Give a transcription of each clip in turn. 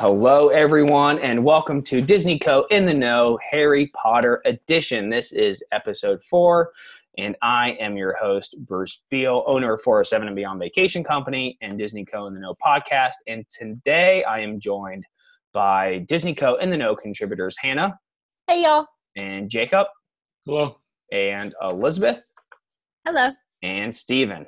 Hello, everyone, and welcome to Disney Co. in the Know Harry Potter Edition. This is episode four, and I am your host, Bruce Beal, owner of 407 and Beyond Vacation Company and Disney Co. in the Know podcast. And today I am joined by Disney Co. in the Know contributors Hannah. Hey, y'all. And Jacob. Hello. And Elizabeth. Hello. And Stephen.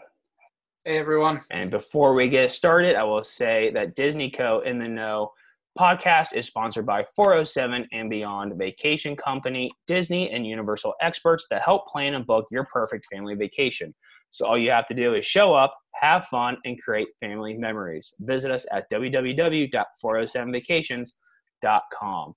Hey, everyone. And before we get started, I will say that Disney Co. in the Know podcast is sponsored by 407 and Beyond Vacation Company, Disney and Universal experts that help plan and book your perfect family vacation. So all you have to do is show up, have fun, and create family memories. Visit us at www.407vacations.com.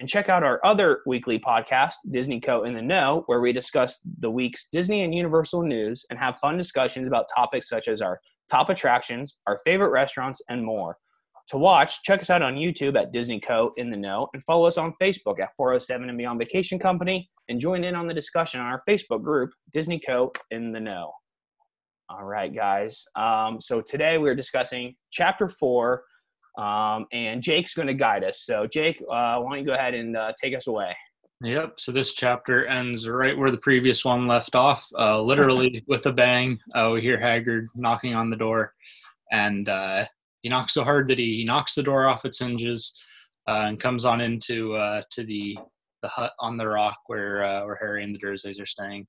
And check out our other weekly podcast, Disney Co. in the Know, where we discuss the week's Disney and Universal news and have fun discussions about topics such as our top attractions, our favorite restaurants, and more. To watch, check us out on YouTube at Disney Co. in the Know and follow us on Facebook at 407 and Beyond Vacation Company and join in on the discussion on our Facebook group, Disney Co. in the Know. All right, guys. Um, so today we're discussing chapter four, um, and Jake's going to guide us. So, Jake, uh, why don't you go ahead and uh, take us away? Yep. So this chapter ends right where the previous one left off, uh, literally with a bang. Uh, we hear Hagrid knocking on the door, and uh, he knocks so hard that he, he knocks the door off its hinges uh, and comes on into uh, to the the hut on the rock where uh, where Harry and the Dursleys are staying.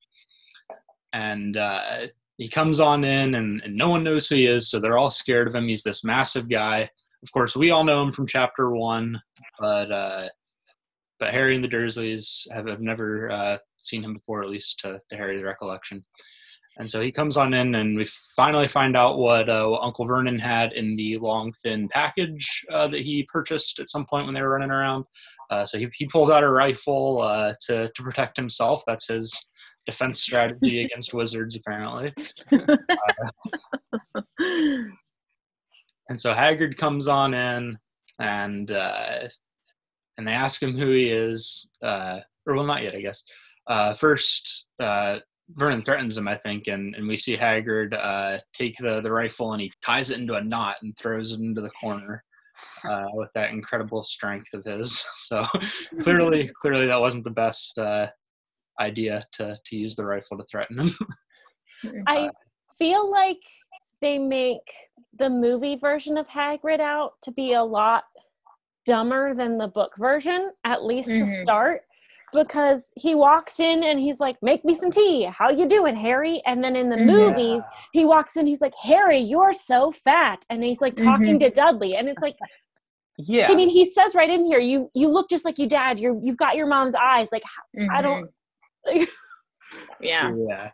And uh, he comes on in, and, and no one knows who he is, so they're all scared of him. He's this massive guy. Of course, we all know him from chapter one, but uh, but Harry and the Dursleys have, have never uh, seen him before, at least to, to Harry's recollection. And so he comes on in, and we finally find out what, uh, what Uncle Vernon had in the long, thin package uh, that he purchased at some point when they were running around. Uh, so he, he pulls out a rifle uh, to, to protect himself. That's his defense strategy against wizards, apparently. Uh, and so Hagrid comes on in, and uh, and they ask him who he is, or well, not yet, I guess. first, Vernon threatens him, I think, and, and we see Hagrid uh, take the, the rifle and he ties it into a knot and throws it into the corner uh, with that incredible strength of his. So clearly, clearly that wasn't the best uh, idea to to use the rifle to threaten him. I feel like they make the movie version of Hagrid out to be a lot dumber than the book version, at least mm-hmm. to start because he walks in and he's like make me some tea how you doing harry and then in the mm-hmm. movies he walks in he's like harry you're so fat and he's like talking mm-hmm. to dudley and it's like yeah i mean he says right in here you you look just like your dad you're you've got your mom's eyes like mm-hmm. i don't like, yeah yeah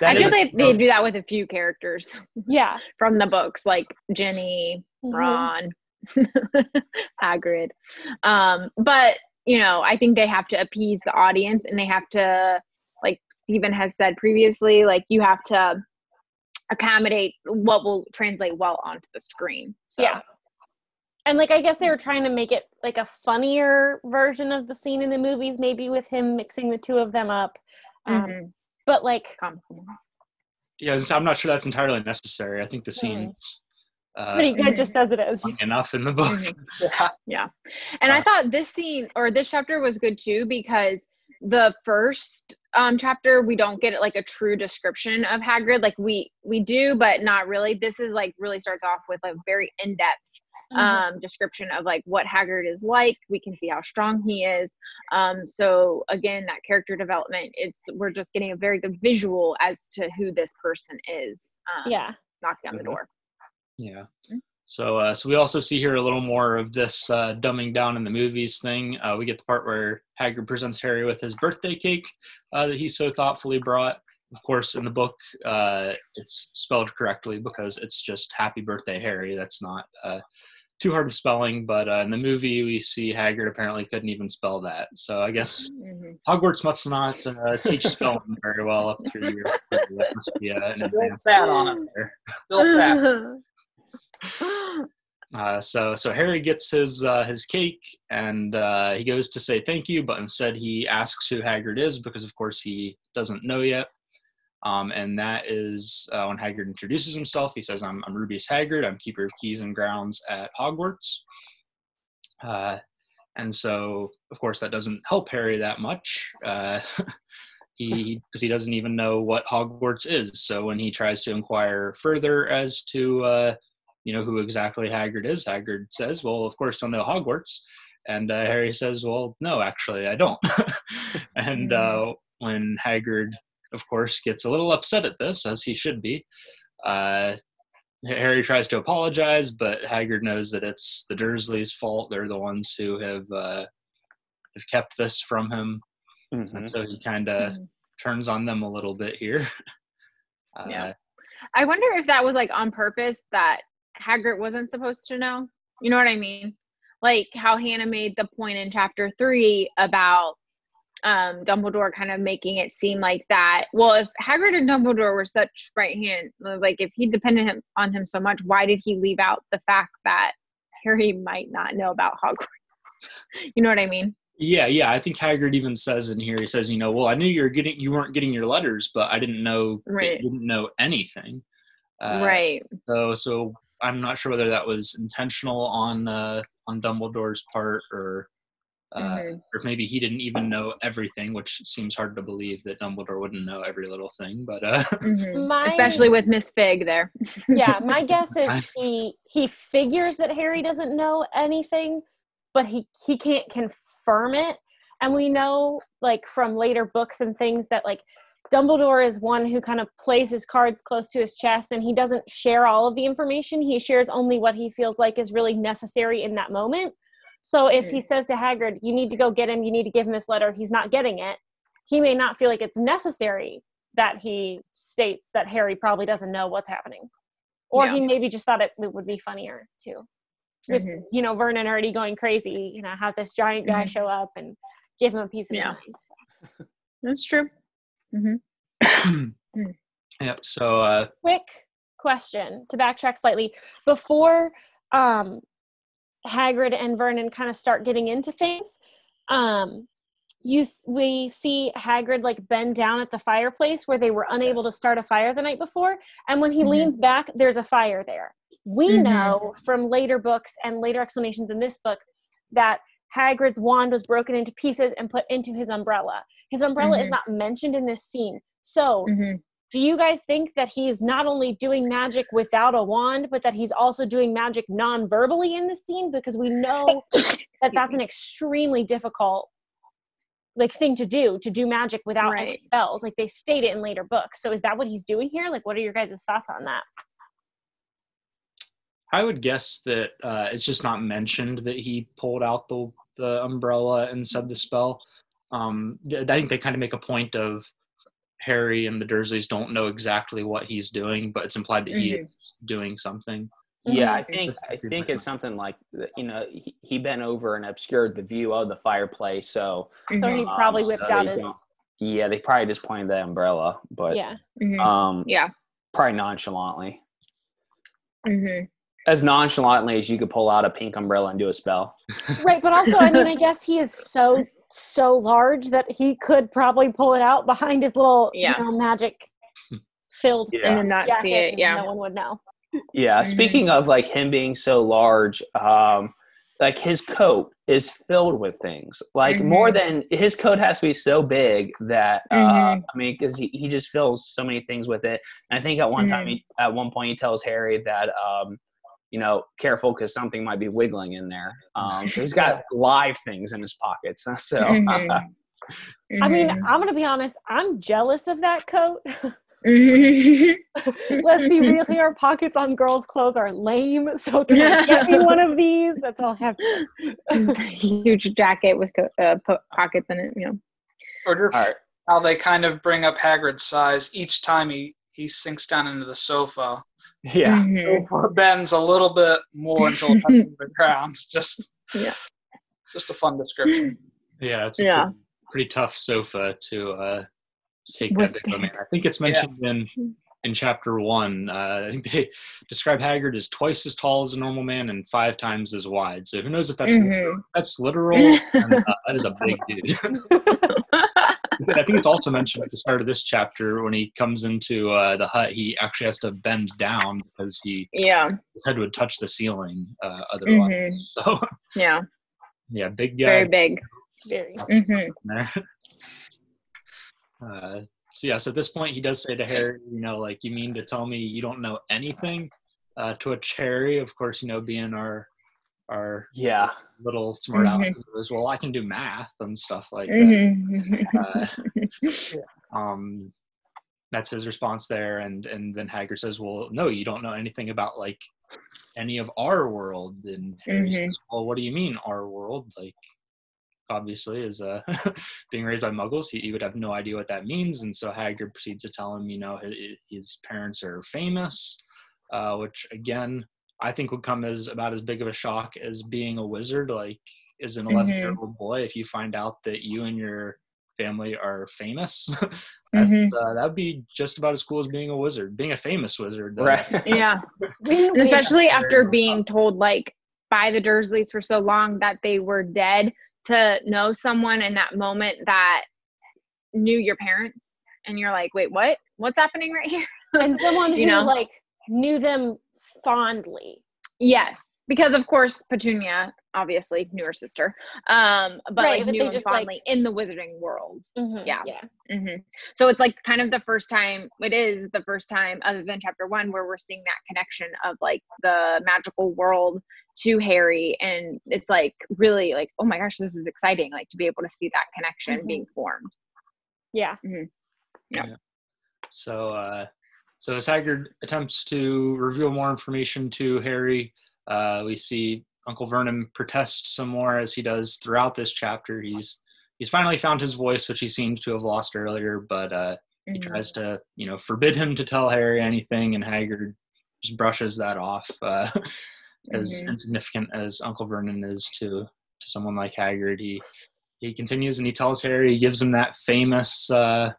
that I feel like they do that with a few characters. Yeah. from the books, like Ginny, mm-hmm. Ron, Hagrid. Um, but you know, I think they have to appease the audience and they have to, like Stephen has said previously, like you have to accommodate what will translate well onto the screen. So. Yeah. And like I guess they were trying to make it like a funnier version of the scene in the movies, maybe with him mixing the two of them up. Um, mm-hmm. But like, yeah, I'm not sure that's entirely necessary. I think the scenes uh, pretty good just as it is. enough in the book. Mm-hmm. yeah. yeah. And uh, i thought this scene or this chapter was good too because the first um chapter we don't get like a true description of hagrid. Like we we do but not really. This is like really starts off with a very in-depth mm-hmm. um description of like what hagrid is like. We can see how strong he is. Um so again that character development it's we're just getting a very good visual as to who this person is um, yeah. knocking on the door yeah. Mm. So, uh, so we also see here a little more of this uh, dumbing down in the movies thing. Uh, we get the part where Hagrid presents Harry with his birthday cake uh, that he so thoughtfully brought. Of course, in the book, uh, it's spelled correctly because it's just "Happy Birthday, Harry." That's not uh, too hard of spelling. But in the movie, we see Hagrid apparently couldn't even spell that. So I guess mm-hmm. Hogwarts must not teach spelling very well up through your. That must be an advanced. on it. There. Uh, so so Harry gets his uh, his cake and uh, he goes to say thank you, but instead he asks who Hagrid is because of course he doesn't know yet. Um, and that is uh, when Hagrid introduces himself. He says, "I'm, I'm Rubeus Hagrid. I'm keeper of keys and grounds at Hogwarts." Uh, and so, of course, that doesn't help Harry that much. Uh, he because he doesn't even know what Hogwarts is. So when he tries to inquire further as to you know who exactly Hagrid is, Hagrid says, "Well, of course, you'll know Hogwarts." And uh, Harry says, "Well, no, actually, I don't." and uh, when Hagrid, of course, gets a little upset at this, as he should be, uh, Harry tries to apologize, but Hagrid knows that it's the Dursleys' fault. They're the ones who have uh, have kept this from him, Mhm. and so he kind of Mhm. turns on them a little bit here. Uh, Yeah. I wonder if that was like on purpose that Hagrid wasn't supposed to know. You know what I mean? Like how Hannah made the point in chapter three about um Dumbledore kind of making it seem like that. Well, if Hagrid and Dumbledore were such right hand, like if he depended him, on him so much, why did he leave out the fact that Harry might not know about Hogwarts? you know what I mean? Yeah, yeah. I think Hagrid even says in here, he says, you know, well, I knew you were getting, you weren't getting your letters, but I didn't know Right. that you didn't know anything. Uh, right. So, so I'm not sure whether that was intentional on uh, on Dumbledore's part, or uh, Mhm. or if maybe he didn't even know everything, which seems hard to believe that Dumbledore wouldn't know every little thing. But uh, Mhm. My- Especially with Miss Figg there. yeah, my guess is he he figures that Harry doesn't know anything, but he he can't confirm it. And we know like from later books and things that like Dumbledore is one who kind of plays his cards close to his chest and he doesn't share all of the information. He shares only what he feels like is really necessary in that moment. So if he says to Hagrid, "You need to go get him. You need to give him this letter," he's not getting it. He may not feel like it's necessary that he states that Harry probably doesn't know what's happening or Yeah. he maybe just thought it, it would be funnier too with Mhm. you know vernon already going crazy you know have this giant guy Mhm. show up and give him a piece of Yeah. mind so. That's true. hmm yep. So uh, quick question to backtrack slightly before um hagrid and vernon kind of start getting into things um you we see hagrid like bend down at the fireplace where they were unable to start a fire the night before and when he Mhm. leans back there's a fire there we Mhm. know from later books and later explanations in this book that hagrid's wand was broken into pieces and put into his umbrella. His umbrella is Mhm. not mentioned in this scene. So hmm do you guys think that he's not only doing magic without a wand but that he's also doing magic non-verbally in this scene? Because we know that that's an extremely difficult like thing to do to do magic without any Right. spells. Like they state it in later books. So is that what he's doing here? Like what are your guys' thoughts on that? I would guess that uh, it's just not mentioned that he pulled out the the umbrella and said the spell. Um, th- I think they kind of make a point of Harry and the Dursleys don't know exactly what he's doing, but it's implied that he Mhm. is doing something. Yeah. I think I think it's something like you know he, he bent over and obscured the view of the fireplace, so so he Um, probably so whipped they out his yeah they probably just pointed the umbrella, but yeah hmm um yeah. probably nonchalantly, hmm as nonchalantly as you could pull out a pink umbrella and do a spell. right but also i mean i guess he is so so large that he could probably pull it out behind his little Yeah. you know magic filled Yeah. And then not see it. Yeah. no one would know Yeah, Mhm. speaking of like him being so large, um, like his coat is filled with things. Like more than his coat has to be so big that uh, Mhm. I mean, because he, he just fills so many things with it. And I think at one time, he, at one point, he tells Harry that um, you know, careful because something might be wiggling in there. Um, so he's got live things in his pockets. So Mhm. I mean, Mhm. I'm gonna be honest. I'm jealous of that coat. Mhm. Let's be real here. Pockets on girls' clothes are lame. So can I get me one of these? That's all I have. To say. It's a huge jacket with co- uh, po- pockets in it. You know. Wonder if- all right. how they kind of bring up Hagrid's size each time he, he sinks down into the sofa. Yeah. Mhm. Or bends a little bit more until it touches the ground. Just Yeah. just a fun description. Yeah, it's a Yeah. pretty, pretty tough sofa to uh, to take that big of a. I think it's mentioned in in chapter one. Uh, I think they describe Hagrid as twice as tall as a normal man and five times as wide. So who knows if that's Mhm. that's literal? and, uh, that is a big dude. I think it's also mentioned at the start of this chapter when he comes into uh, the hut, he actually has to bend down because he yeah. his head would touch the ceiling uh, otherwise. So Yeah. Yeah, big guy. Very big. Very. Mhm. Uh, so yeah, so at this point he does say to Harry, you know, like you mean to tell me you don't know anything? Uh, to which Harry, of course, you know, being our our Yeah. little smart aleck, Mhm. goes, well, I can do math and stuff like that. Mhm. Uh, um, that's his response there, and and then Hagrid says, well, no, you don't know anything about like any of our world, and Harry Mhm. says, well, what do you mean our world? Like obviously is uh being raised by muggles he, he would have no idea what that means and so hagrid proceeds to tell him you know his, his parents are famous uh, which again i think would come as about as big of a shock as being a wizard like as an 11 year old boy if you find out that you and your family are famous that's, Mhm. uh, that'd be just about as cool as being a wizard being a famous wizard though. Right. yeah. And especially Very after being told like by the Dursleys for so long that they were dead to know someone in that moment that knew your parents and you're like, wait, what? What's happening right here? and someone who you know? like knew them fondly. Yes. Because of course Petunia obviously knew her sister. Um but Right, like but knew they him just, like- fondly in the wizarding world. Mhm, Yeah. Yeah. hmm So it's like kind of the first time, it is the first time, other than chapter one, where we're seeing that connection of like the magical world to Harry. And it's like really like, oh my gosh, this is exciting. Like to be able to see that connection Mhm. being formed. Yeah. Yeah. So, uh, so as Hagrid attempts to reveal more information to Harry, uh, we see Uncle Vernon protest some more as he does throughout this chapter. He's he's finally found his voice, which he seems to have lost earlier, but uh, he Mhm. tries to you know forbid him to tell Harry anything, and Hagrid just brushes that off. Uh, as Mhm. insignificant as Uncle Vernon is to to someone like Hagrid, he he continues and he tells Harry, he gives him that famous uh,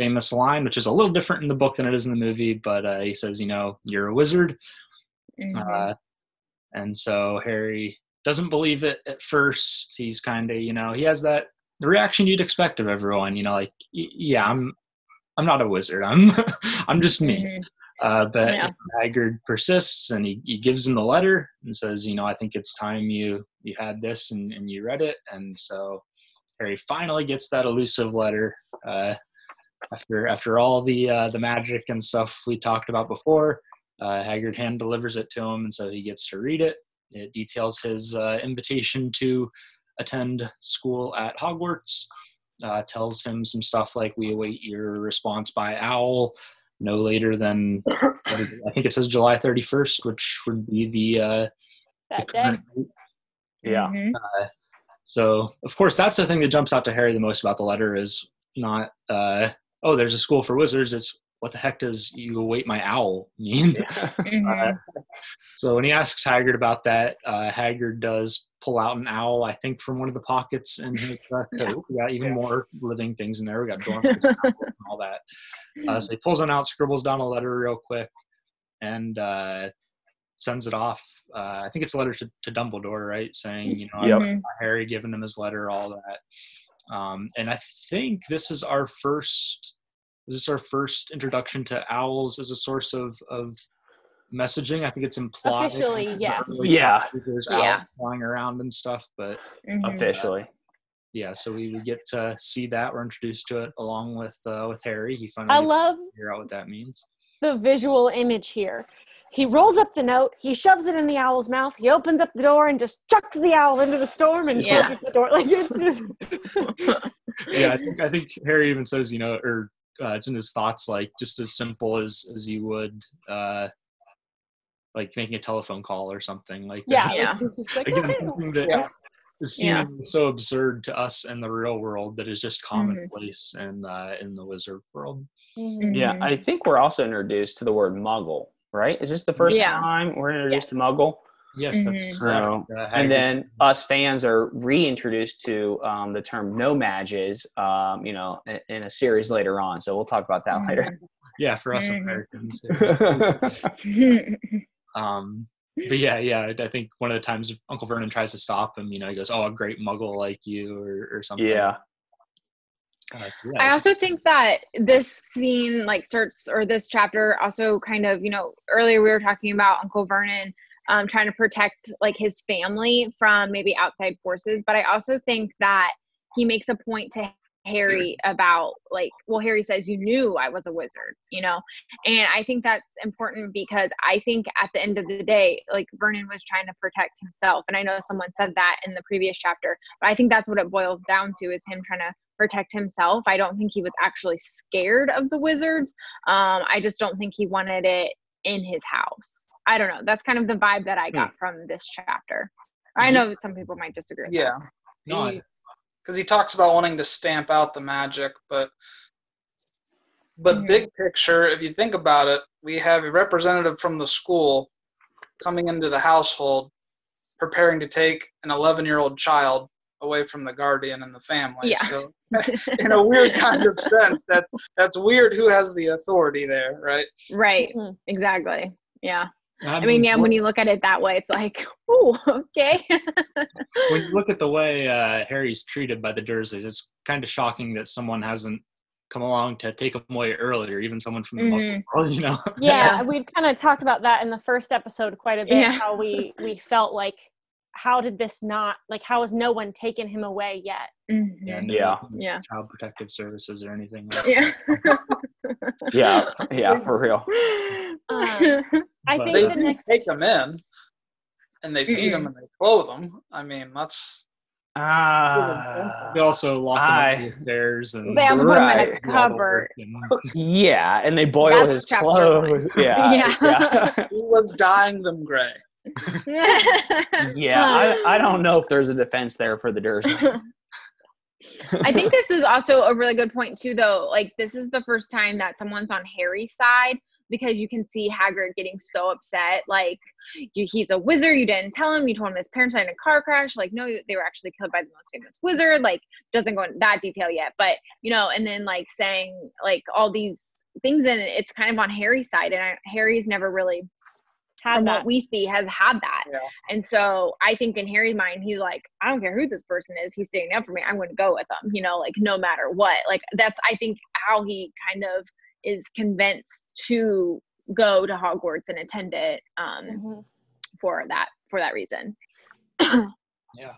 famous line, which is a little different in the book than it is in the movie. But uh, he says, you know, you're a wizard, Mhm. uh, and so Harry doesn't believe it at first. He's kind of, you know, he has that the reaction you'd expect of everyone. You know, like, yeah, I'm I'm not a wizard. I'm I'm just me. Mhm. Uh, but Yeah. Hagrid persists and he, he gives him the letter and says, you know, I think it's time you you had this and, and you read it. And so Harry finally gets that elusive letter uh, after after all the uh, the magic and stuff we talked about before. Uh, Hagrid hand delivers it to him, and so he gets to read it. It details his uh, invitation to attend school at Hogwarts. Uh, tells him some stuff like we await your response by owl no later than what is it? I think it says July 31st, which would be the, uh, the current date. Yeah. Mhm. So of course that's the thing that jumps out to Harry the most about the letter is not uh, oh there's a school for wizards. It's what the heck does you await my owl mean? Mhm. So when he asks Hagrid about that, uh, Hagrid does pull out an owl, I think, from one of the pockets in his uh, coat. We got even Yeah. more living things in there. We got dormants and all that. Uh, so he pulls one out, scribbles down a letter real quick, and uh, sends it off. Uh, I think it's a letter to, to Dumbledore, right? Saying, you know, Yep. Mhm. Harry giving him his letter, all that. Um, and I think this is our first. This is our first introduction to owls as a source of of messaging. I think it's implied. Officially, yes. early Yeah. There's Yeah. owls flying around and stuff, but Mhm. Officially. yeah. So we, we get to see that. We're introduced to it along with uh, with Harry. He finally I gets to love figure out what that means. the visual image here. He rolls up the note, he shoves it in the owl's mouth, he opens up the door and just chucks the owl into the storm and Yeah. closes the door. Like it's just yeah, I think I think Harry even says, you know, or uh, it's in his thoughts, like just as simple as as you would, uh, like making a telephone call or something like yeah, that. Yeah. like, he's just like Again, "Okay." something that Yeah. is Yeah. so absurd to us in the real world that is just Mm-hmm. commonplace in uh, in the wizard world. Mhm. Yeah. I think we're also introduced to the word muggle, right? Is this the first Yeah. time we're introduced to muggle? Yes, that's Mhm. correct. So, Uh, and then us fans are reintroduced to um, the term no mages, um, you know, in, in a series later on. So we'll talk about that later. yeah, for us Mhm. Americans. Um, but yeah, yeah, I think one of the times Uncle Vernon tries to stop him, you know, he goes, "Oh, a great Muggle like you," or, or something. yeah, Yeah, I also think that this scene like starts or this chapter also kind of, you know, earlier we were talking about Uncle Vernon um, trying to protect like his family from maybe outside forces. But I also think that he makes a point to Harry about like, well, Harry says, You knew I was a wizard, you know? And I think that's important because I think at the end of the day, like Vernon was trying to protect himself. And I know someone said that in the previous chapter, but I think that's what it boils down to is him trying to protect himself. I don't think he was actually scared of the wizards. Um, I just don't think he wanted it in his house. I don't know. That's kind of the vibe that I got hmm. from this chapter. I know some people might disagree. yeah. That because he talks about wanting to stamp out the magic, but but mm-hmm. big picture, if you think about it, we have a representative from the school coming into the household, preparing to take an 11 year old child away from the guardian and the family. Yeah. So, in a weird kind of sense, that's that's weird. Who has the authority there, right? Right. Mm-hmm. Exactly. Yeah. I mean, yeah, when you look at it that way, it's like, oh, okay. when you look at the way uh, Harry's treated by the Dursleys, it's kind of shocking that someone hasn't come along to take him away earlier, even someone from the mm-hmm. world, you know. Yeah, we kind of talked about that in the first episode quite a bit. Yeah. How we we felt like, how did this not like? How has no one taken him away yet? Mm-hmm. Yeah, no, yeah, yeah. Child protective services or anything. Like yeah. yeah, yeah, for real. Um, I think they the next take them in, and they feed them and they clothe them. I mean, that's. Ah. Uh, they also lock I, him upstairs and they have to put him in a cupboard. yeah, and they boil that's his clothes. Yeah, yeah. yeah. he was dyeing them gray. yeah, I, I don't know if there's a defense there for the Dursleys. I think this is also a really good point too, though. Like this is the first time that someone's on Harry's side because you can see Hagrid getting so upset. Like you, he's a wizard. You didn't tell him. You told him his parents died in a car crash. Like no, they were actually killed by the most famous wizard. Like doesn't go into that detail yet, but you know, and then like saying like all these things, and it's kind of on Harry's side, and I, Harry's never really from that. what we see has had that yeah. and so i think in harry's mind he's like i don't care who this person is he's standing up for me i'm going to go with them you know like no matter what like that's i think how he kind of is convinced to go to hogwarts and attend it um, mm-hmm. for that for that reason yeah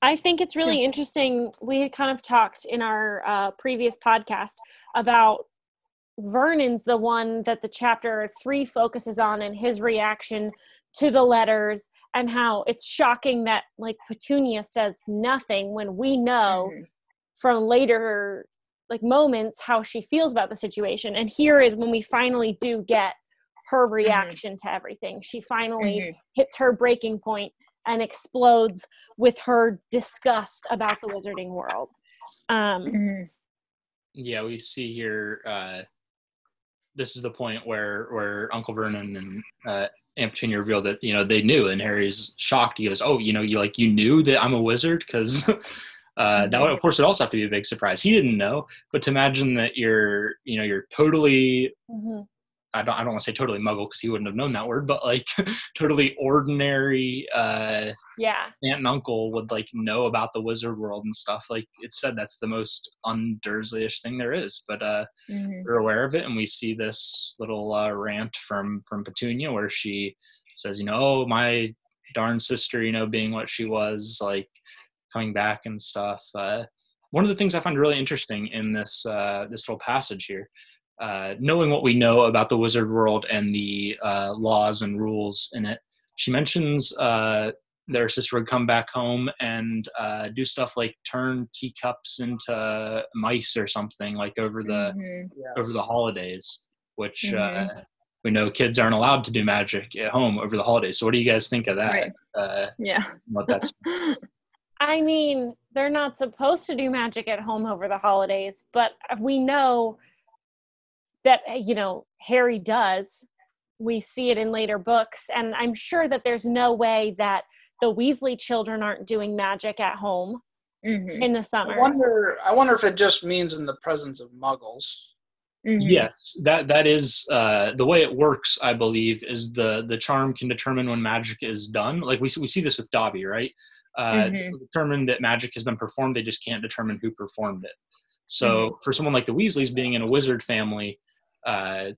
I think it's really yeah. interesting. We had kind of talked in our uh, previous podcast about Vernon's the one that the chapter three focuses on and his reaction to the letters and how it's shocking that like Petunia says nothing when we know mm-hmm. from later like moments how she feels about the situation. And here is when we finally do get her mm-hmm. reaction mm-hmm. to everything. She finally mm-hmm. hits her breaking point and explodes with her disgust about the wizarding world. Um, mm-hmm. yeah, we see here uh, this is the point where where Uncle Vernon and uh, Aunt Petunia reveal that you know they knew, and Harry's shocked. He goes, "Oh, you know, you like you knew that I'm a wizard?" Because uh, that would, of course would also have to be a big surprise. He didn't know, but to imagine that you're you know you're totally mm-hmm. I don't I don't want to say totally muggle because he wouldn't have known that word, but like totally ordinary uh yeah aunt and uncle would like know about the wizard world and stuff. Like it said that's the most undursley-ish thing there is. But uh mm-hmm. we're aware of it and we see this little uh, rant from from Petunia where she says, you know, oh my darn sister, you know, being what she was, like coming back and stuff. Uh one of the things I find really interesting in this uh, this little passage here uh, knowing what we know about the wizard world and the uh, laws and rules in it, she mentions uh, their sister would come back home and uh, do stuff like turn teacups into mice or something like over the mm-hmm. yes. over the holidays, which uh, mm-hmm. we know kids aren't allowed to do magic at home over the holidays. So, what do you guys think of that? Right. Uh, yeah. What that's. I mean, they're not supposed to do magic at home over the holidays, but we know that eh, you know harry does we see it in later books and i'm sure that there's no way that the weasley children aren't doing magic at home mm-hmm. in the summer i wonder i wonder if it just means in the presence of muggles mm-hmm. yes that that is uh, the way it works i believe is the the charm can determine when magic is done like we, we see this with dobby right uh, mm-hmm. determine that magic has been performed they just can't determine who performed it so mm-hmm. for someone like the weasleys being in a wizard family uh,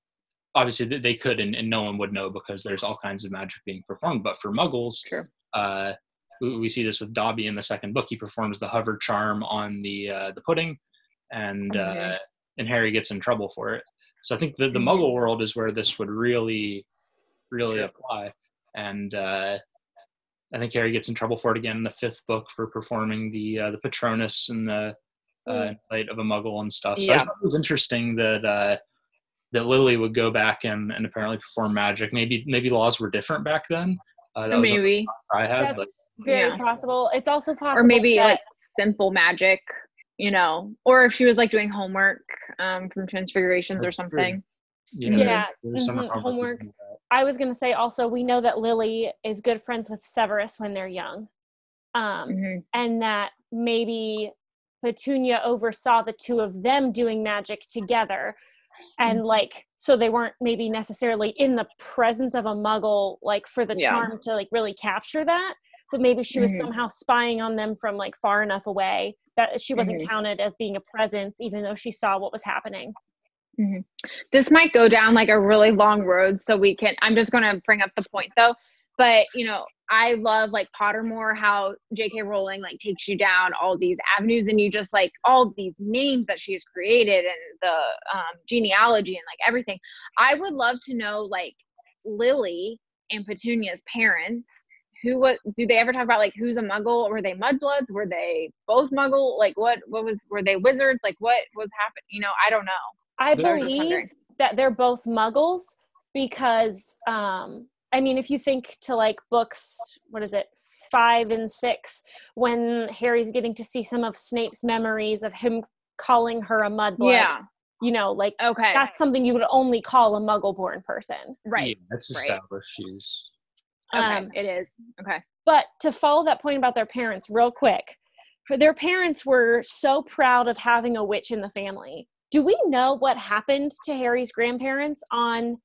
obviously they could and, and no one would know because there's all kinds of magic being performed. But for muggles, True. uh, we, we see this with Dobby in the second book. He performs the hover charm on the uh, the pudding, and uh, Mhm. and Harry gets in trouble for it. So I think the, the Mhm. Muggle world is where this would really, really Sure. apply. And uh, I think Harry gets in trouble for it again in the fifth book for performing the uh, the Patronus and the uh, Mm. of a Muggle and stuff. So Yeah. just thought it was interesting that uh, that Lily would go back and, and apparently perform magic. Maybe maybe laws were different back then. Uh, that maybe thought I had, but That's very Yeah. possible. It's also possible or maybe that, like simple magic you know or if she was like doing homework um from transfigurations or That's true. something you know, Yeah, there's some mhm, homework homework. we can do that. I was going to say also we know that Lily is good friends with Severus when they're young. Um, Mhm. and that maybe Petunia oversaw the two of them doing magic together. And like, so they weren't maybe necessarily in the presence of a muggle, like for the Yeah. charm to like really capture that. But maybe she was Mhm. somehow spying on them from like far enough away that she wasn't Mhm. counted as being a presence, even though she saw what was happening. this might go down like a really long road so we can i'm just going to bring up the point though but you know i love like pottermore how jk rowling like takes you down all these avenues and you just like all these names that she's created and the um, genealogy and like everything. I would love to know like lily and petunia's parents who was do they ever talk about like who's a muggle? Were they mudbloods? Were they both muggle? Like what what was were they wizards? Like what was happening? You know i don't know. I believe that they're both muggles because um I mean if you think to like books what is it 5 and 6 when Harry's getting to see some of Snape's memories of him calling her a mudblood yeah. you know like okay. that's something you would only call a muggle born person. Right. Yeah, that's right. established. She's okay um, it is. Okay. but to follow that point about their parents real quick their parents were so proud of having a witch in the family. Do we know what happened to harry's grandparents on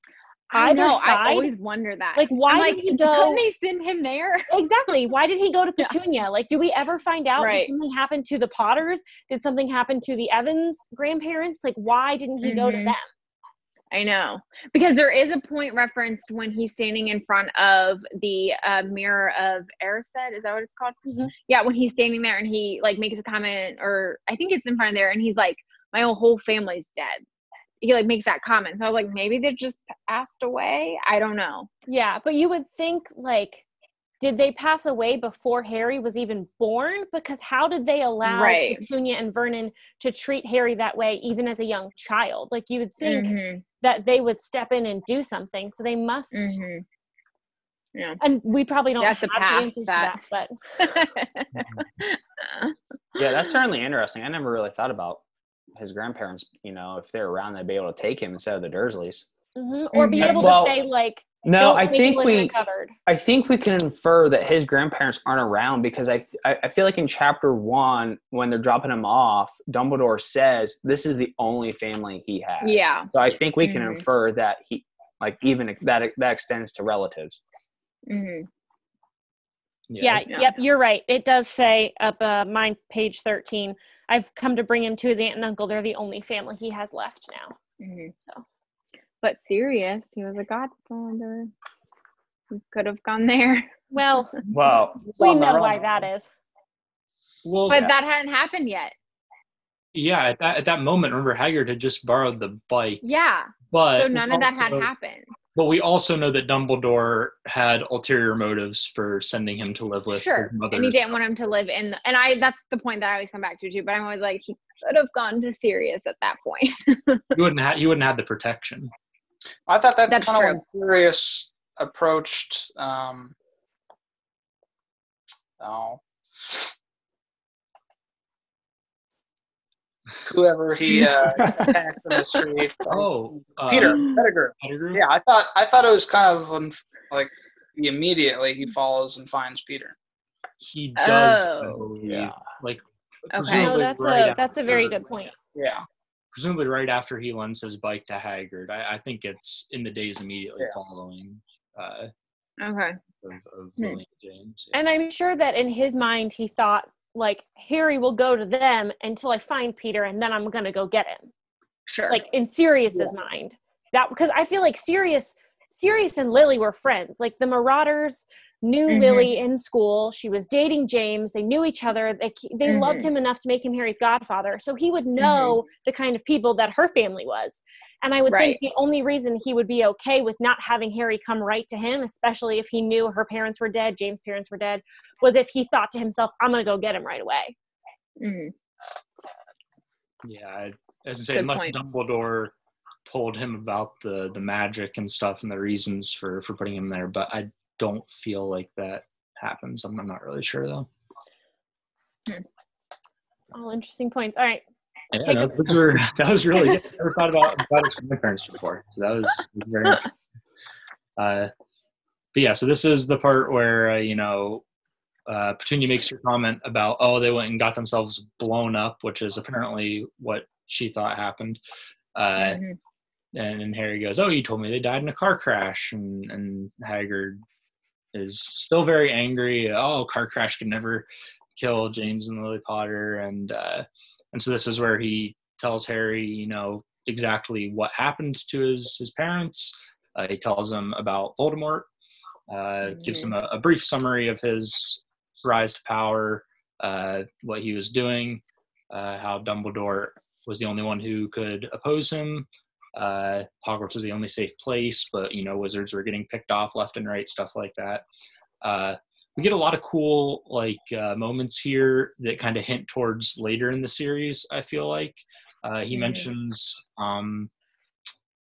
I know. side I always wonder that. like why like, did he go couldn't they send him there? exactly why did he go to Yeah. petunia like do we ever find out Right. something happen to the potters did something happen to the evans grandparents like why didn't he go to Mhm. them I know because there is a point referenced when he's standing in front of the uh, mirror of Erised. Is that what it's called? Mhm. Yeah, when he's standing there and he like makes a comment, or I think it's in front of there, and he's like, "My whole family's dead." He like makes that comment, so I was like, maybe they just passed away. I don't know. yeah but you would think like did they pass away before harry was even born because how did they allow Right. petunia and vernon to treat harry that way even as a young child like you would think Mhm, that they would step in and do something so they must mhm. and we probably don't That's have the path answers that- to that but Yeah, that's certainly interesting. I never really thought about his grandparents. You know, if they're around, they'd be able to take him instead of the Dursleys. Mhm. or be able Well, to say like No, I think live in a we, cupboard I think we can infer that his grandparents aren't around because I, I, I feel like in chapter one, when they're dropping him off, Dumbledore says this is the only family he has. yeah. So I think we can Mhm. infer that he, like, even that that extends to relatives. hmm yeah, Yeah. yep you're right it does say up uh mine page 13 i've come to bring him to his aunt and uncle they're the only family he has left now hmm so But Sirius, he was a godfather. He could have gone there. well Well, we know why that is Well, But Yeah. that hadn't happened yet. yeah, at that, at that moment, remember Hagrid had just borrowed the bike, Yeah. but So none of that had also- happened. But we also know that Dumbledore had ulterior motives for sending him to live with Sure. his mother. And he didn't want him to live in the, and I that's the point that I always come back to too. But I'm always like, he could have gone to Sirius at that point. you wouldn't have. You wouldn't have the protection. I thought that's, That's kind of true. when Sirius approached. Um, oh, whoever he uh, attacked in the street. Oh, uh, Peter Pettigrew. Pettigrew? Yeah, I thought I thought it was kind of when, like he immediately he follows and finds Peter. he does. Oh. believe. Yeah. Like Okay. no that's right a that's a very good point Yeah, Presumably right after he lends his bike to Hagrid. I, I think it's in the days immediately Yeah. following uh, okay. of, of Hmm. James. yeah. and i'm sure that in his mind he thought like harry will go to them until i find peter and then i'm gonna go get him Sure. like in sirius's mind that because I feel like Sirius Sirius and Lily were friends. Like the Marauders knew Mhm. Lily in school. She was dating James. They knew each other. They they loved Mhm. him enough to make him Harry's godfather. So he would know the kind of people that her family was. And I would Right. think the only reason he would be okay with not having Harry come right to him, especially if he knew her parents were dead, James' parents were dead, was if he thought to himself, "I'm going to go get him right away." Mhm. Yeah, I- as I say, Good unless point. Dumbledore told him about the the magic and stuff and the reasons for for putting him there, but I don't feel like that happens. I'm, I'm not really sure though. All interesting points. All right. Yeah, Take no, those were, that was really good. I never thought about it from my parents before. So that was very. uh, but yeah, so this is the part where uh, you know uh, Petunia makes her comment about oh they went and got themselves blown up, which is apparently what she thought happened. Uh, Mhm. and, and Harry goes, "Oh, you told me they died in a car crash," and and Hagrid is still very angry. Oh, car crash could never kill James and Lily Potter, and uh, and so this is where he tells Harry, you know, exactly what happened to his his parents. Uh, he tells him about Voldemort, uh, gives him a, a brief summary of his rise to power, uh, what he was doing, uh, how Dumbledore was the only one who could oppose him. Uh, Hogwarts was the only safe place, but you know, wizards were getting picked off left and right, stuff like that. Uh, we get a lot of cool like uh, moments here that kind of hint towards later in the series. I feel like uh, he mentions um,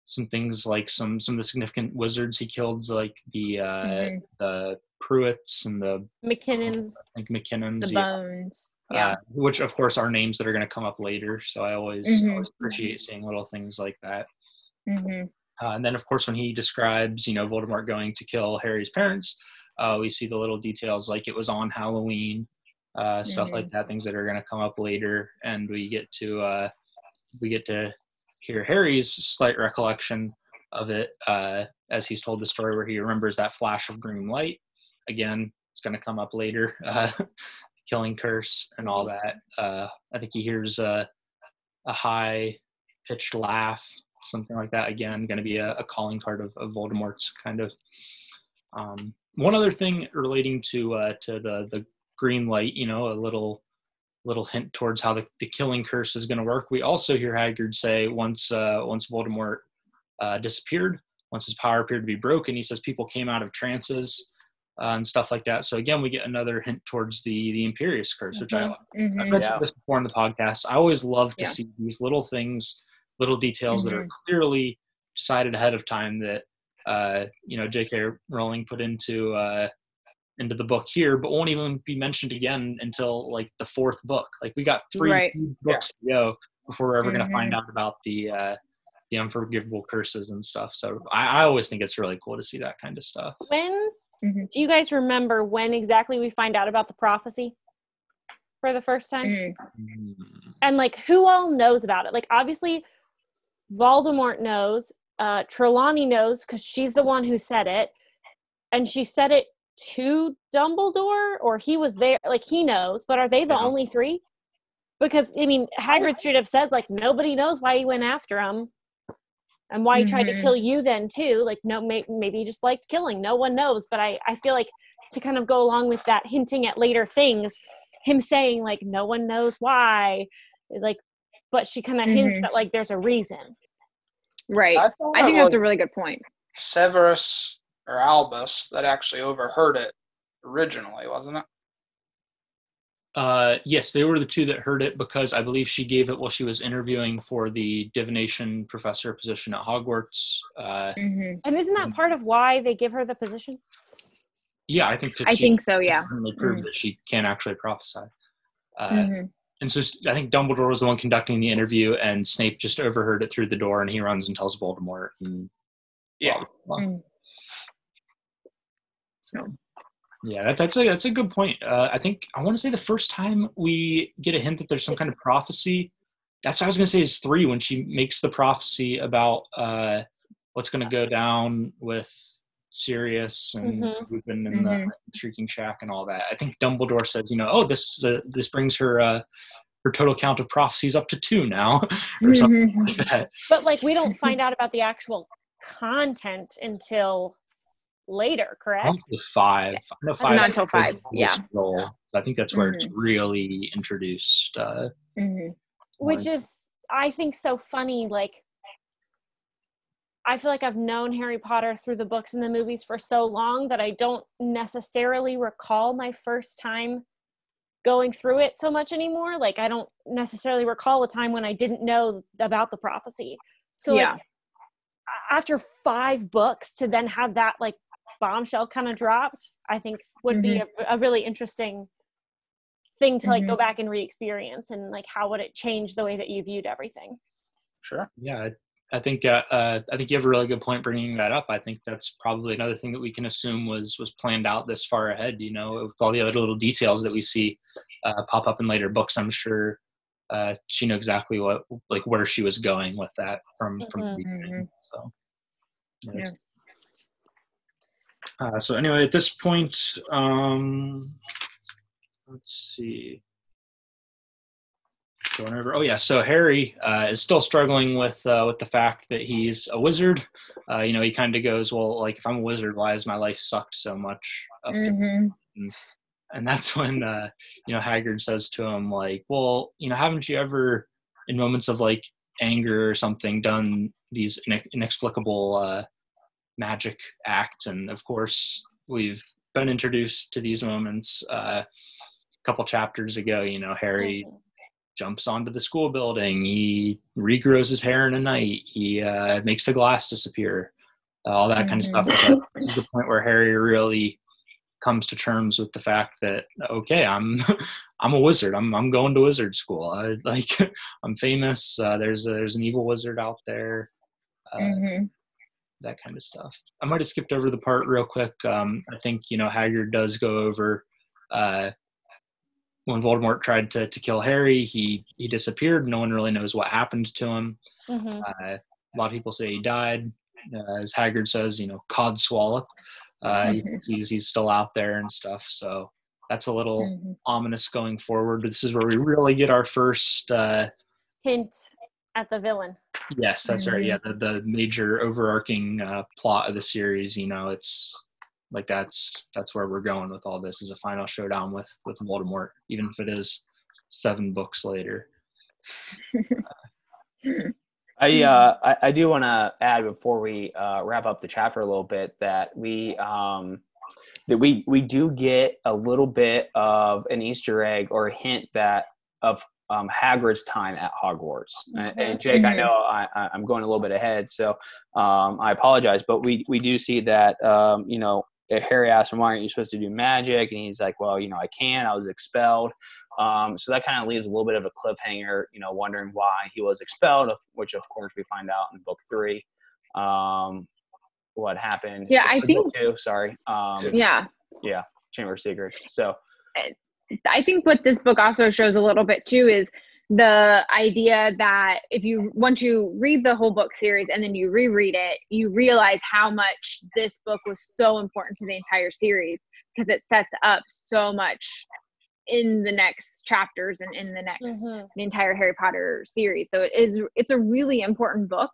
some things like some some of the significant wizards he killed, like the uh, Mhm. the Prewetts and the McKinnon's like McKinnons, The yeah. bones. Yeah. Uh, which of course are names that are going to come up later. So I always, Mhm. always appreciate seeing little things like that. hmm Uh, and then, of course, when he describes, you know, Voldemort going to kill Harry's parents, uh, we see the little details like it was on Halloween, uh, stuff like that, things that are going to come up later, and we get to uh, we get to hear Harry's slight recollection of it uh, as he's told the story where he remembers that flash of green light. Again, it's going to come up later, uh, killing curse and all that. Uh, I think he hears uh, a high pitched laugh something like that again going to be a, a calling card of, of voldemort's kind of um, one other thing relating to uh, to the the green light you know a little little hint towards how the, the killing curse is going to work we also hear hagrid say once uh, once voldemort uh, disappeared once his power appeared to be broken he says people came out of trances uh, and stuff like that so again we get another hint towards the the imperius curse which i hmm I've mentioned Yeah. this before in the podcast. I always love to Yeah. see these little things, little details that are Mm-hmm. clearly decided ahead of time that uh, you know J.K. Rowling put into uh, into the book here, but won't even be mentioned again until like the fourth book. Like we got three Right. huge books to go before we're ever going to find out about the uh, the unforgivable curses and stuff. So I, I always think it's really cool to see that kind of stuff. when Mhm. do you guys remember when exactly we find out about the prophecy for the first time? Mm. Mm. And like who all knows about it? Like obviously Voldemort knows, uh Trelawney knows because she's the one who said it. And she said it to Dumbledore or he was there like he knows, but are they the Yeah. only three? Because I mean Hagrid straight up says like nobody knows why he went after him. And why he tried to Mhm. kill you then too. Like no may- maybe he just liked killing. No one knows, but I I feel like to kind of go along with that hinting at later things him saying like no one knows why like but she kind of hints Mhm. that like there's a reason Right. I, thought think it that's was a really good point. Severus or Albus that actually overheard it originally, wasn't it? Uh, yes, they were the two that heard it because I believe she gave it while she was interviewing for the divination professor position at Hogwarts. Uh, hmm and isn't that part of why they give her the position yeah, I think that I she think so. Yeah. definitely proved that she can actually prophesy. Uh, hmm And so I think Dumbledore was the one conducting the interview, and Snape just overheard it through the door, and he runs and tells Voldemort. And Yeah. blah, blah, blah. Mm. So, yeah, that, that's a that's a good point. Uh, I think I want to say the first time we get a hint that there's some kind of prophecy. That's what I was going to say is three when she makes the prophecy about uh, what's going to go down with Sirius and Mhm. Lupin and the Mhm. Shrieking Shack and all that. I think Dumbledore says, you know, oh, this uh, this brings her uh, her total count of prophecies up to two now, or something Mhm. like that. but like we don't find out about the actual content until later, correct? Up to five. I five. Not until five, yeah. Role. I think that's where it's Mhm. really introduced. Uh, Mhm. which more. is i think so funny like i feel like i've known harry potter through the books and the movies for so long that i don't necessarily recall my first time going through it so much anymore. Like i don't necessarily recall a time when i didn't know about the prophecy. So Yeah. like after five books to then have that like bombshell kind of dropped i think would be mm-hmm. a, a really interesting thing to like go mm-hmm. back and re-experience and like how would it change the way that you viewed everything. Sure. yeah, I, I think uh, uh, I think you have a really good point bringing that up. I think that's probably another thing that we can assume was was planned out this far ahead. You know, with all the other little details that we see uh, pop up in later books, I'm sure uh, she knew exactly what like where she was going with that from from the beginning. So, yeah, Yeah. Uh, so anyway, at this point, um, let's see. Going over. Oh yeah, so Harry uh, is still struggling with uh, with the fact that he's a wizard. Uh, you know, he kind of goes, "Well, like if I'm a wizard, why has my life sucked so much?" To Mhm. and that's when uh, you know Hagrid says to him like, "Well, you know, haven't you ever, in moments of like anger or something, done these inex- inexplicable uh, magic acts?" And of course, we've been introduced to these moments uh, a couple chapters ago. You know, Harry Mhm. Jumps onto the school building. He regrows his hair in a night. He uh, makes the glass disappear. Uh, all that kind of stuff. So this is the point where Harry really comes to terms with the fact that okay, I'm I'm a wizard. I'm I'm going to wizard school. I like I'm famous. Uh, there's a, there's an evil wizard out there. Uh, Mhm. that kind of stuff. I might have skipped over the part real quick. Um, I think you know Hagrid does go over uh, when Voldemort tried to to kill Harry. He he disappeared. No one really knows what happened to him. Mhm. Uh, a lot of people say he died. Uh, as Hagrid says, you know, codswallop. Uh, Mhm. He's he's still out there and stuff. So that's a little Mhm. ominous going forward. This is where we really get our first. Uh, hint at the villain yes, that's right. Mhm. Yeah, the, the major overarching uh, plot of the series. You know, it's like that's that's where we're going with all this is a final showdown with with Voldemort, even if it is seven books later. I uh, I, I do want to add before we uh, wrap up the chapter a little bit that we um, that we we do get a little bit of an Easter egg or a hint that of um, Hagrid's time at Hogwarts. And, and Jake, I Mhm. know I, I- I'm going a little bit ahead, so um, I apologize, but we we do see that um, you know Harry asked him why aren't you supposed to do magic, and he's like, well, you know, I can. I was expelled. Um, so that kind of leaves a little bit of a cliffhanger, you know, wondering why he was expelled, which of course we find out in book three. Um, what happened? Yeah, I think- two. Sorry. Um, yeah. Yeah. Chamber of Secrets. So I think what this book also shows a little bit too is the idea that if you once you read the whole book series and then you reread it, you realize how much this book was so important to the entire series because it sets up so much in the next chapters and in the next Mhm. the entire Harry Potter series. So it is it's a really important book.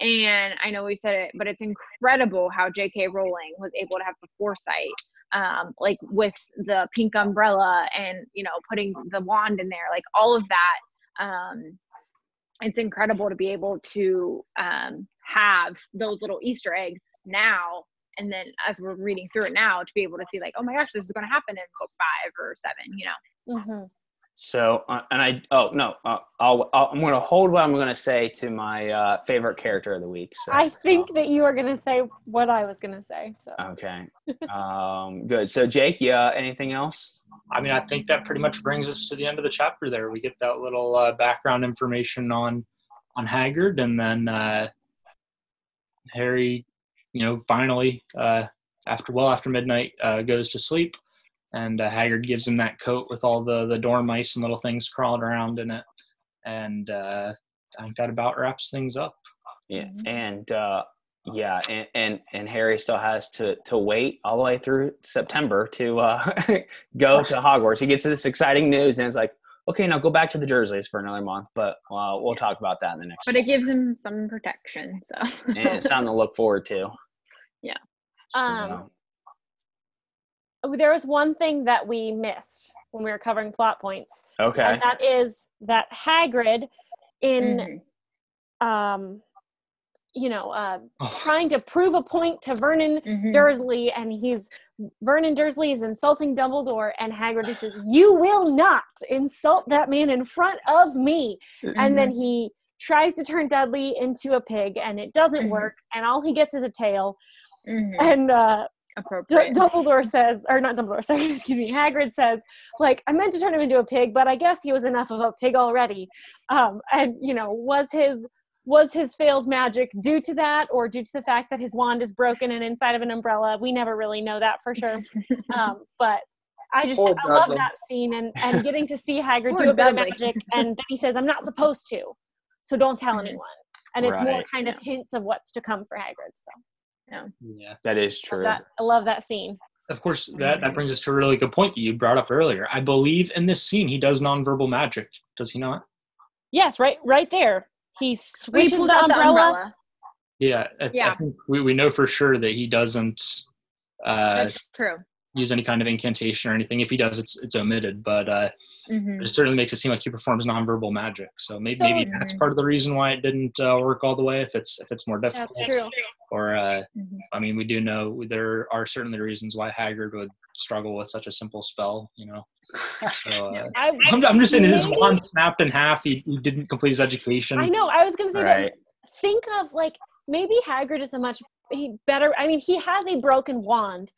And I know we said it, but it's incredible how J.K. Rowling was able to have the foresight, um, like with the pink umbrella and you know putting the wand in there, like all of that. Um, it's incredible to be able to um, have those little Easter eggs now, and then as we're reading through it now, to be able to see like, oh my gosh, this is going to happen in book five or seven, you know. Mhm. So, uh, and I, oh no, uh, I'll, I'll, I'm going to hold what I'm going to say to my uh, favorite character of the week. So, I think that you are going to say what I was going to say. So Okay. Um, good. So, Jake, yeah, anything else? I mean, I think that pretty much brings us to the end of the chapter. There, we get that little uh, background information on on Hagrid, and then uh, Harry, you know, finally uh, after well after midnight uh, goes to sleep, and uh, Hagrid gives him that coat with all the the dormice and little things crawling around in it, and uh, I think that about wraps things up. Yeah, Mhm. and uh, yeah, and, and and Harry still has to to wait all the way through September to uh, go to Hogwarts. He gets this exciting news, and it's like, okay, now go back to the Dursleys for another month, but uh, we'll talk about that in the next. But one. it gives him some protection. So and it's something to look forward to. Yeah. So, Um, there was one thing that we missed when we were covering plot points, okay. and that is that Hagrid, in Mhm, um, you know, uh, Oh, trying to prove a point to Vernon mhm. Dursley, and he's Vernon Dursley is insulting Dumbledore, and Hagrid says, "You will not insult that man in front of me." And then he tries to turn Dudley into a pig, and it doesn't Mhm. work, and all he gets is a tail. Mhm, And uh, D- appropriate. Dumbledore says, or not Dumbledore, sorry, excuse me, Hagrid says, like, I meant to turn him into a pig, but I guess he was enough of a pig already. Um, and you know, was his was his failed magic due to that, or due to the fact that his wand is broken and inside of an umbrella? We never really know that for sure. Um, but I just Poor I love that scene and and getting to see Hagrid Poor do a bit of magic, and then he says, "I'm not supposed to, so don't tell anyone." And it's more kind of hints of what's to come for Hagrid. So yeah. that is love true. that, I love that scene. Of course, that, that brings us to a really good point that you brought up earlier. I believe in this scene he does nonverbal magic. Does he not? Yes, right, right there. He He swishes pulls the umbrella. the umbrella. Yeah. I, I Yeah. think we, we know for sure that he doesn't uh, That's true. Use any kind of incantation or anything. If he does, it's it's omitted. But uh, Mhm. it certainly makes it seem like he performs nonverbal magic. So maybe So- maybe that's part of the reason why it didn't uh, work all the way. If it's if it's more difficult, That's true. or uh, Mhm. I mean, we do know there are certainly reasons why Hagrid would struggle with such a simple spell. You know, so uh, I, I'm, I'm just saying his maybe- wand snapped in half. He, he didn't complete his education. I know. I was going to say Right. that. Think of like maybe Hagrid is a much he better. I mean, he has a broken wand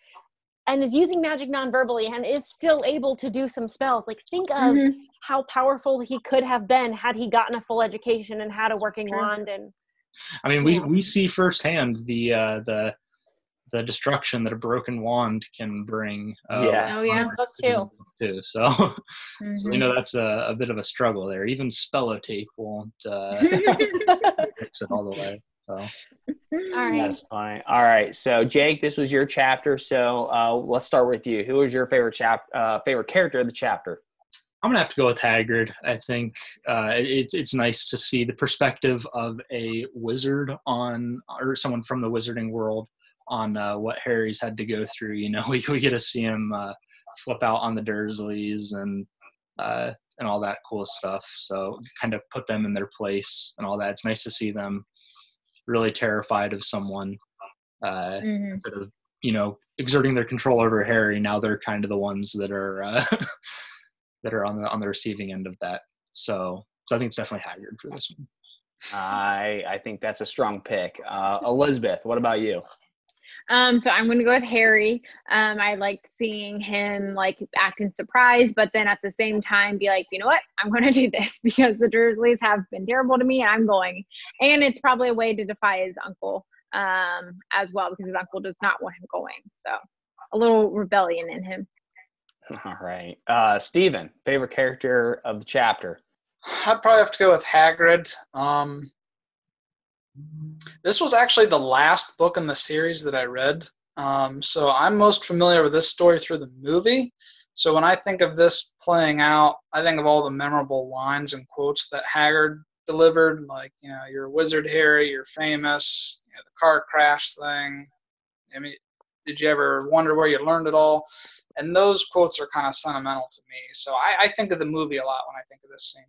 and is using magic non-verbally and is still able to do some spells. Like think of Mhm. how powerful he could have been had he gotten a full education and had a working True. wand. And I mean, we, Yeah. we see firsthand the uh, the the destruction that a broken wand can bring. Uh, Yeah. Oh yeah. book which is two. in book two. So, so we Mhm. know that's a, a bit of a struggle there. Even spellotape won't uh, fix it all the way. So All right. That's fine. All right. So Jake, this was your chapter. So uh, let's start with you. Who was your favorite chap uh, favorite character of the chapter? I'm gonna have to go with Hagrid. I think uh, it's it's nice to see the perspective of a wizard on or someone from the wizarding world on uh, what Harry's had to go through. You know, we we get to see him uh, flip out on the Dursleys and uh, and all that cool stuff. So kind of put them in their place and all that. It's nice to see them really terrified of someone uh, Mhm. instead of you know exerting their control over Harry. Now they're kind of the ones that are uh, that are on the on the receiving end of that. So so I think it's definitely Hagrid for this one. I I think that's a strong pick. Uh, Elizabeth, what about you? Um, so I'm going to go with Harry. Um, I liked seeing him like acting surprised, but then at the same time be like, you know what, I'm going to do this because the Dursleys have been terrible to me, and I'm going. And it's probably a way to defy his uncle um, as well because his uncle does not want him going. So a little rebellion in him. All right, uh, Stephen, favorite character of the chapter. I'd probably have to go with Hagrid. Um, this was actually the last book in the series that I read. Um, so I'm most familiar with this story through the movie. So when I think of this playing out, I think of all the memorable lines and quotes that Hagrid delivered, like, you know, you're a wizard, Harry, you're famous, you know, the car crash thing. I mean, did you ever wonder where you learned it all? And those quotes are kind of sentimental to me. So I, I think of the movie a lot when I think of this scene.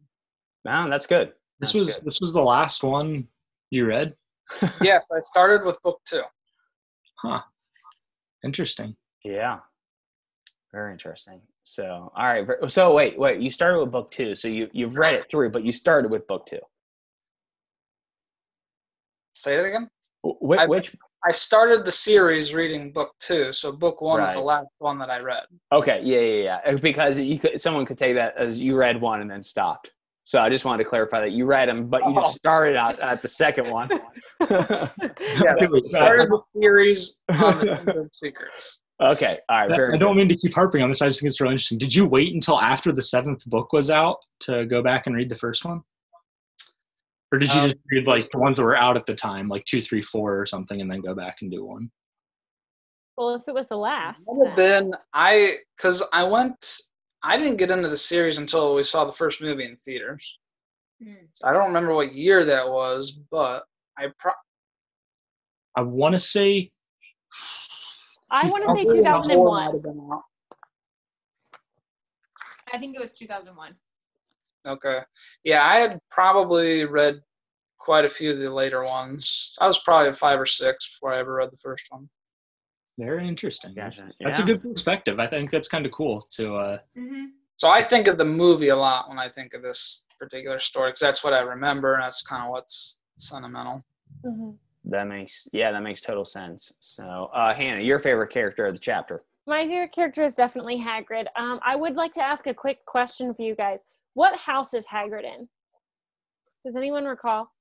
No, that's good. This That's was good. this was the last one you read. yes, I started with book two. Huh. Interesting. Yeah. Very interesting. So, all right. So, wait, wait. You started with book two. So you you've read it through, but you started with book two. Say it again. Wh- Which, I- I started the series reading book two, so book one is the last one that I read. Okay, yeah, yeah, yeah. Because you could, someone could take that as you read one and then stopped. So I just wanted to clarify that you read them, but you Oh. just started out at the second one. Yeah, Okay, I started the series on the Secrets. okay, all right, I very don't good. mean to keep harping on this. I just think it's really interesting. Did you wait until after the seventh book was out to go back and read the first one? Or did you Um, just read like the ones that were out at the time, like two, three, four, or something, and then go back and do one? Well, if it was the last, Would have then- been I because I went I didn't get into the series until we saw the first movie in theaters. Mm. I don't remember what year that was, but I pro- I want to say I want to say Probably when the horror 2001. might have been out. I think it was 2001. Okay. Yeah, I had probably read quite a few of the later ones. I was probably five or six before I ever read the first one. Very interesting. Gotcha. That's Yeah. a good perspective. I think that's kind of cool to uh Mm-hmm. So I think of the movie a lot when I think of this particular story because that's what I remember and that's kind of what's sentimental. Mhm. That makes yeah, that makes total sense. So, uh, Hannah, your favorite character of the chapter? My favorite character is definitely Hagrid. Um, I would like to ask a quick question for you guys. What house is Hagrid in? Does anyone recall?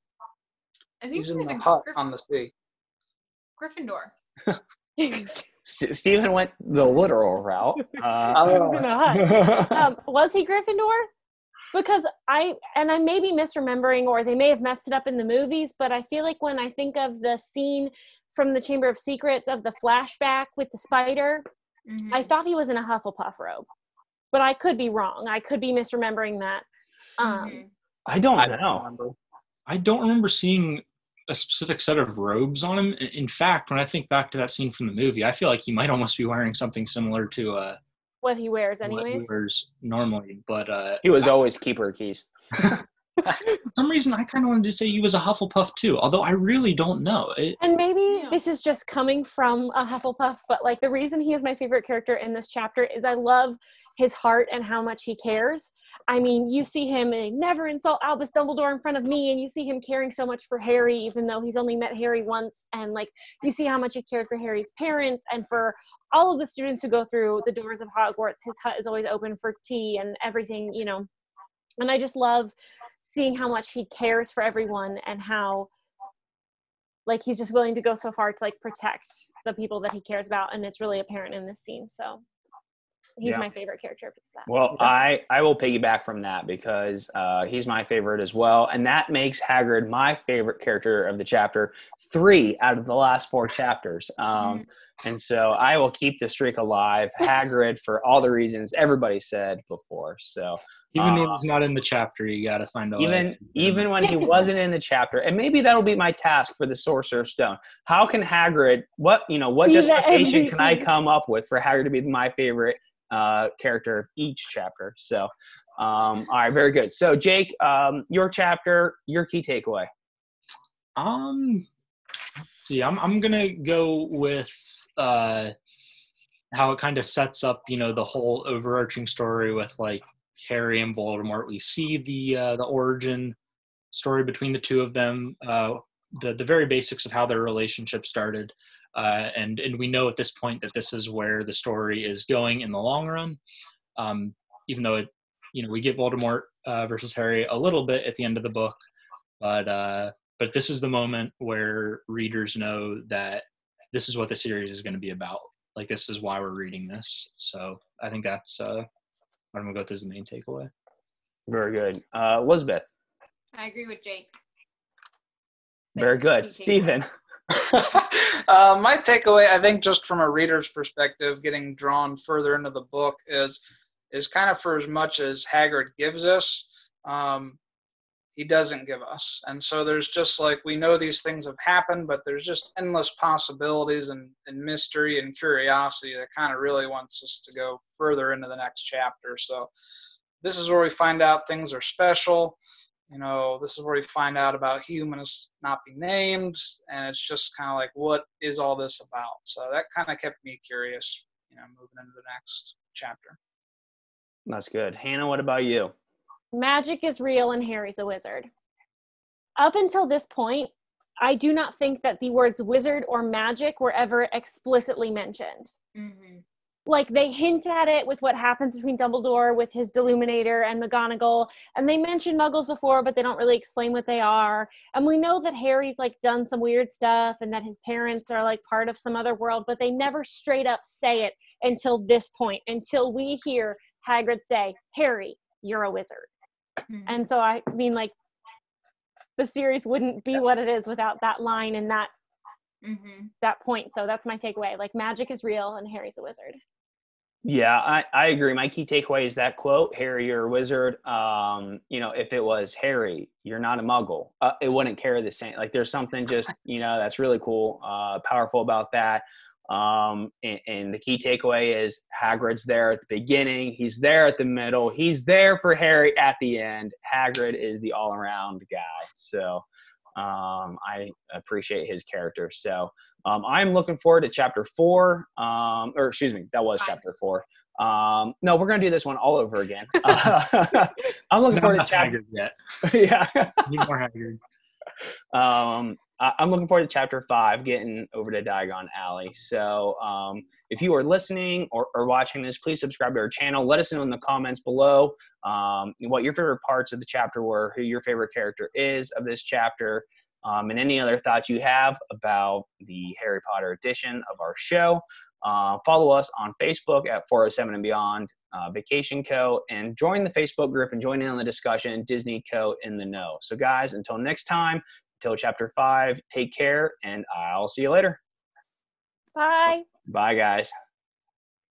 I think He's he in was the hut Gryff- on the sea. Gryffindor. S- Stephen went the literal route. Uh, Oh. in a hut. um, was he Gryffindor? Because I and I may be misremembering, or they may have messed it up in the movies. But I feel like when I think of the scene from the Chamber of Secrets of the flashback with the spider, Mhm. I thought he was in a Hufflepuff robe, but I could be wrong. I could be misremembering that. Um, Mhm. I don't I don't know. I don't remember seeing a specific set of robes on him. In- In fact, when I think back to that scene from the movie, I feel like he might almost be wearing something similar to uh what he wears, what he anyways. wears normally. But uh He was always keeper keys. for some reason I kinda wanted to say he was a Hufflepuff too, although I really don't know. It, And maybe Yeah. this is just coming from a Hufflepuff, but like the reason he is my favorite character in this chapter is I love his heart and how much he cares. I mean, you see him eh, never insult Albus Dumbledore in front of me, and you see him caring so much for Harry, even though he's only met Harry once. And like, you see how much he cared for Harry's parents and for all of the students who go through the doors of Hogwarts. His hut is always open for tea and everything, you know. And I just love seeing how much he cares for everyone and how like he's just willing to go so far to like protect the people that he cares about and it's really apparent in this scene so he's Yeah. my favorite character that Well, I I will piggyback from that because uh, he's my favorite as well, and that makes Hagrid my favorite character of the chapter. Three out of the last four chapters, um, and so I will keep the streak alive. Hagrid for all the reasons everybody said before. So even when Uh, he's not in the chapter, you gotta find a way. even even when he wasn't in the chapter, and maybe that'll be my task for the Sorcerer's Stone. How can Hagrid? What you know? What Be justification can I come up with for Hagrid to be my favorite uh, character of each chapter? So, um, all right, very good. So, Jake, um, your chapter, your key takeaway. Um, see, I'm I'm gonna go with uh, how it kind of sets up, you know, the whole overarching story with like Harry and Voldemort. We see the uh, the origin story between the two of them, uh, the the very basics of how their relationship started, uh, and and we know at this point that this is where the story is going in the long run. Um, even though it, you know, we get Voldemort uh, versus Harry a little bit at the end of the book, but uh, but this is the moment where readers know that this is what the series is going to be about. Like this is why we're reading this. So I think that's uh, what I'm gonna go with as the main takeaway. Very good, uh, Elizabeth. I agree with Jake. Very good, Stephen. uh, my takeaway, I think, just from a reader's perspective, getting drawn further into the book is is kind of for as much as Hagrid gives us, um, he doesn't give us, and so there's just like we know these things have happened, but there's just endless possibilities and, and mystery and curiosity that kind of really wants us to go further into the next chapter. So this is where we find out things are special you know, this is where we find out about humans not being named, and it's just kind of like, what is all this about? So that kind of kept me curious, you know, moving into the next chapter. That's good. Hannah, what about you? Magic is real and harry's a wizard up until this point i do not think that the words wizard or magic were ever explicitly mentioned Mm-hmm. like they hint at it with what happens between Dumbledore with his Deluminator and McGonagall, and they mention Muggles before, but they don't really explain what they are. And we know that Harry's like done some weird stuff, and that his parents are like part of some other world, but they never straight up say it until this point, until we hear Hagrid say, "Harry, you're a wizard." Mm-hmm. And so I mean, like, the series wouldn't be what it is without that line and that Mm-hmm. that point. So that's my takeaway. Like, magic is real, and Harry's a wizard. Yeah, I, I agree. My key takeaway is that quote, Harry, you're a wizard. Um, you know, if it was Harry, you're not a muggle, uh, it wouldn't carry the same. Like there's something just, you know, that's really cool, uh, powerful about that. Um, and, and the key takeaway is Hagrid's there at the beginning. He's there at the middle. He's there for Harry at the end. Hagrid is the all around guy. So um, I appreciate his character. So um, I'm looking forward to chapter four, um, or excuse me, that was chapter four. Um, no, we're gonna do this one all over again. I'm looking Not forward to enough chapter. Hagrid yet. yeah, Need more Hagrid. um, I- I'm looking forward to chapter five, getting over to Diagon Alley. So, um, if you are listening or, or watching this, please subscribe to our channel. Let us know in the comments below um, what your favorite parts of the chapter were, who your favorite character is of this chapter, um, and any other thoughts you have about the Harry Potter edition of our show. Uh, follow us on Facebook at 407 and Beyond uh, Vacation Co. and join the Facebook group and join in on the discussion Disney Co. in the know. So, guys, until next time, until chapter five, take care and I'll see you later. Bye. Bye, guys.